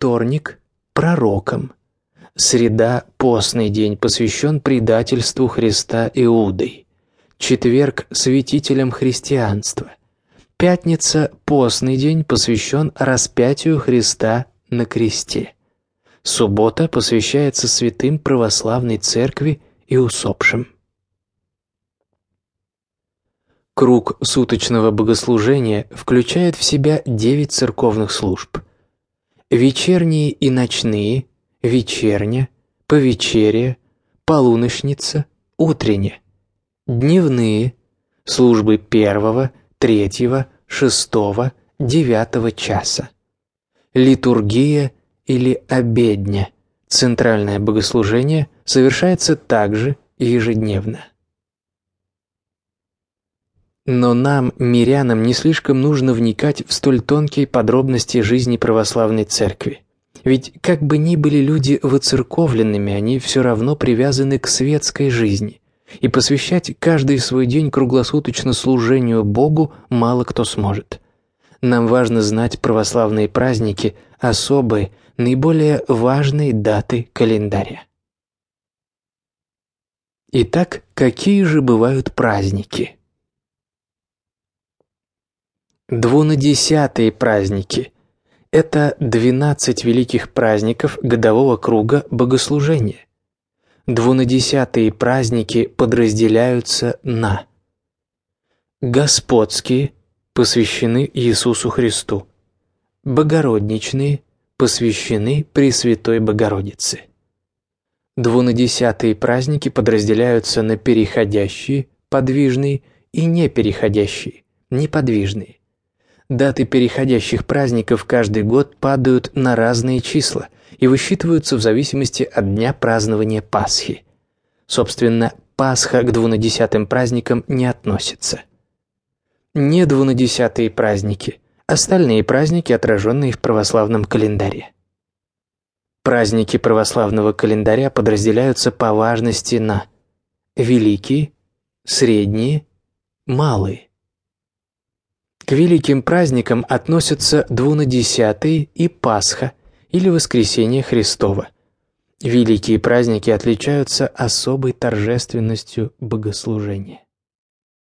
вторник – пророком. Среда – постный день, посвящен предательству Христа Иудой. Четверг – святителям христианства. Пятница – постный день, посвящен распятию Христа на кресте. Суббота посвящается святым православной церкви и усопшим. Круг суточного богослужения включает в себя девять церковных служб. Вечерние и ночные, вечерня, повечерие, полуночница, утренняя. Дневные, службы первого, третьего, шестого, девятого часа. Литургия или обедня, центральное богослужение, совершается также ежедневно. Но нам, мирянам, не слишком нужно вникать в столь тонкие подробности жизни православной церкви. Ведь как бы ни были люди воцерковленными, они все равно привязаны к светской жизни, и посвящать каждый свой день круглосуточно служению Богу мало кто сможет. Нам важно знать православные праздники, особые, наиболее важные даты календаря. Итак, какие же бывают праздники? Двунадесятые праздники – это двенадцать великих праздников годового круга богослужения. Двунадесятые праздники подразделяются на Господские посвящены Иисусу Христу, Богородничные посвящены Пресвятой Богородице. Двунадесятые праздники подразделяются на переходящие, подвижные и непереходящие, неподвижные. Даты переходящих праздников каждый год падают на разные числа и высчитываются в зависимости от дня празднования Пасхи. Собственно, Пасха к двунадесятым праздникам не относится. Не двунадесятые праздники, остальные праздники, отраженные в православном календаре. Праздники православного календаря подразделяются по важности на великие, средние, малые. К великим праздникам относятся Двунадесятый и Пасха или Воскресение Христово. Великие праздники отличаются особой торжественностью богослужения.